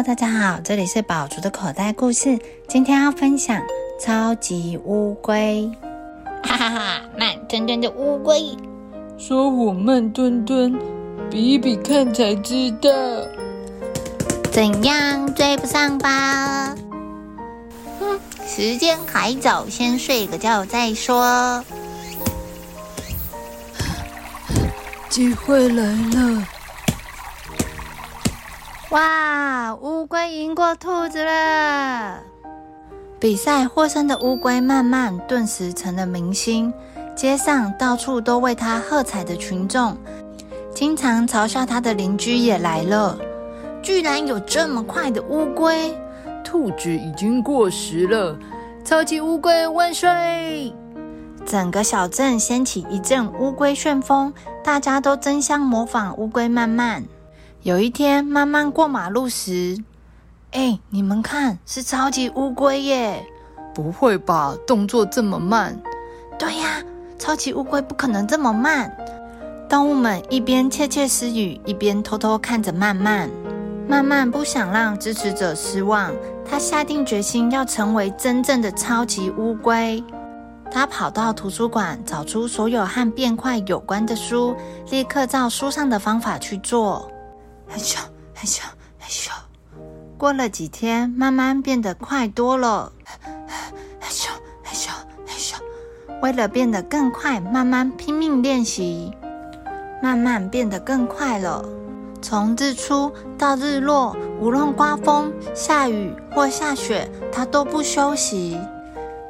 Hello，大家好，这里是宝竹的口袋故事。今天要分享超级乌龟。哈哈哈，慢吞吞的乌龟，说我慢吞吞，比一比看才知道。怎样追不上吧？哼，时间还早，先睡个觉再说。机会来了！哇，乌龟赢过兔子了！比赛获胜的乌龟慢慢顿时成了明星，街上到处都为他喝彩的群众，经常嘲笑他的邻居也来了。居然有这么快的乌龟！兔子已经过时了！超级乌龟万岁！整个小镇掀起一阵乌龟旋风，大家都争相模仿乌龟慢慢。有一天，慢慢过马路时，哎，你们看，是超级乌龟耶！不会吧，动作这么慢？对呀，超级乌龟不可能这么慢。动物们一边窃窃私语，一边偷偷看着慢慢。慢慢不想让支持者失望，他下定决心要成为真正的超级乌龟。他跑到图书馆，找出所有和变快有关的书，立刻照书上的方法去做。嘿咻嘿咻嘿咻，过了几天，慢慢变得快多了。嘿咻嘿咻嘿咻，为了变得更快，慢慢拼命练习，慢慢变得更快了。从日出到日落，无论刮风、下雨或下雪，他都不休息。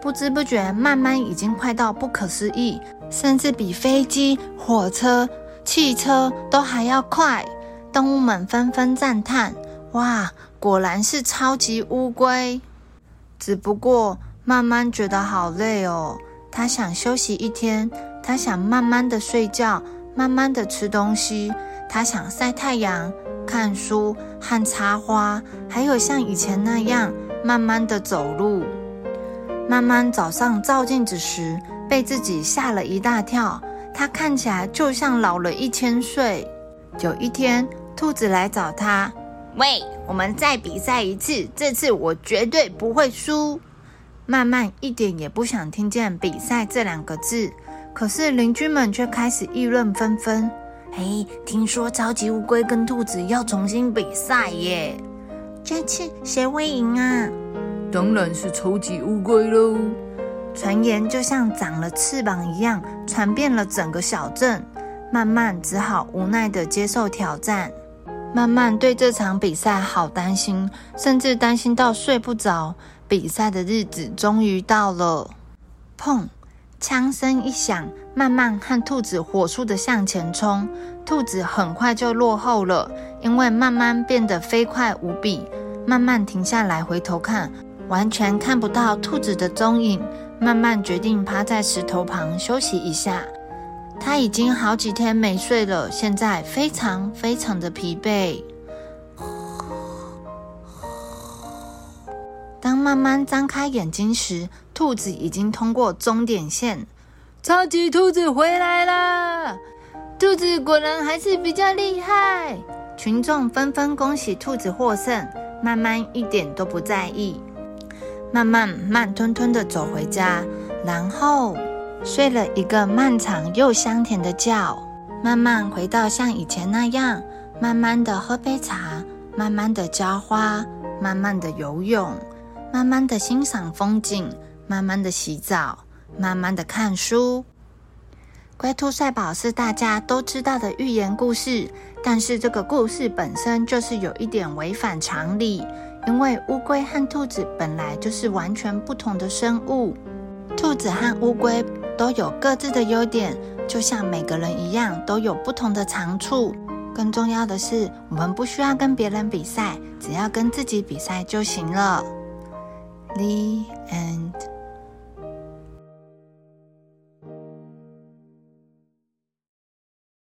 不知不觉，慢慢已经快到不可思议，甚至比飞机、火车、汽车都还要快。动物们纷纷赞叹：“哇，果然是超级乌龟！”只不过，慢慢觉得好累哦。他想休息一天，他想慢慢的睡觉，慢慢的吃东西，他想晒太阳、看书和插花，还有像以前那样慢慢的走路。慢慢早上照镜子时，被自己吓了一大跳。他看起来就像老了一千岁。有一天，兔子来找他：“喂，我们再比赛一次，这次我绝对不会输。”慢慢一点也不想听见“比赛”这两个字，可是邻居们却开始议论纷纷：“嘿，听说超级乌龟跟兔子要重新比赛耶，这次谁会赢啊？”当然是超级乌龟喽！传言就像长了翅膀一样，传遍了整个小镇。慢慢只好无奈地接受挑战。慢慢对这场比赛好担心，甚至担心到睡不着。比赛的日子终于到了，砰！枪声一响，慢慢和兔子火速地向前冲。兔子很快就落后了，因为慢慢变得飞快无比。慢慢停下来回头看。完全看不到兔子的踪影，慢慢决定趴在石头旁休息一下。他已经好几天没睡了，现在非常非常的疲惫。当慢慢张开眼睛时，兔子已经通过终点线。超级兔子回来了！兔子果然还是比较厉害。群众纷纷恭喜兔子获胜，慢慢一点都不在意。慢慢慢吞吞的走回家，然后睡了一个漫长又香甜的觉。慢慢回到像以前那样，慢慢的喝杯茶，慢慢的浇花，慢慢的游泳，慢慢的欣赏风景，慢慢的洗澡，慢慢的看书。龟兔赛跑是大家都知道的寓言故事，但是这个故事本身就是有一点违反常理。因为乌龟和兔子本来就是完全不同的生物，兔子和乌龟都有各自的优点，就像每个人一样都有不同的长处。更重要的是，我们不需要跟别人比赛，只要跟自己比赛就行了。The end.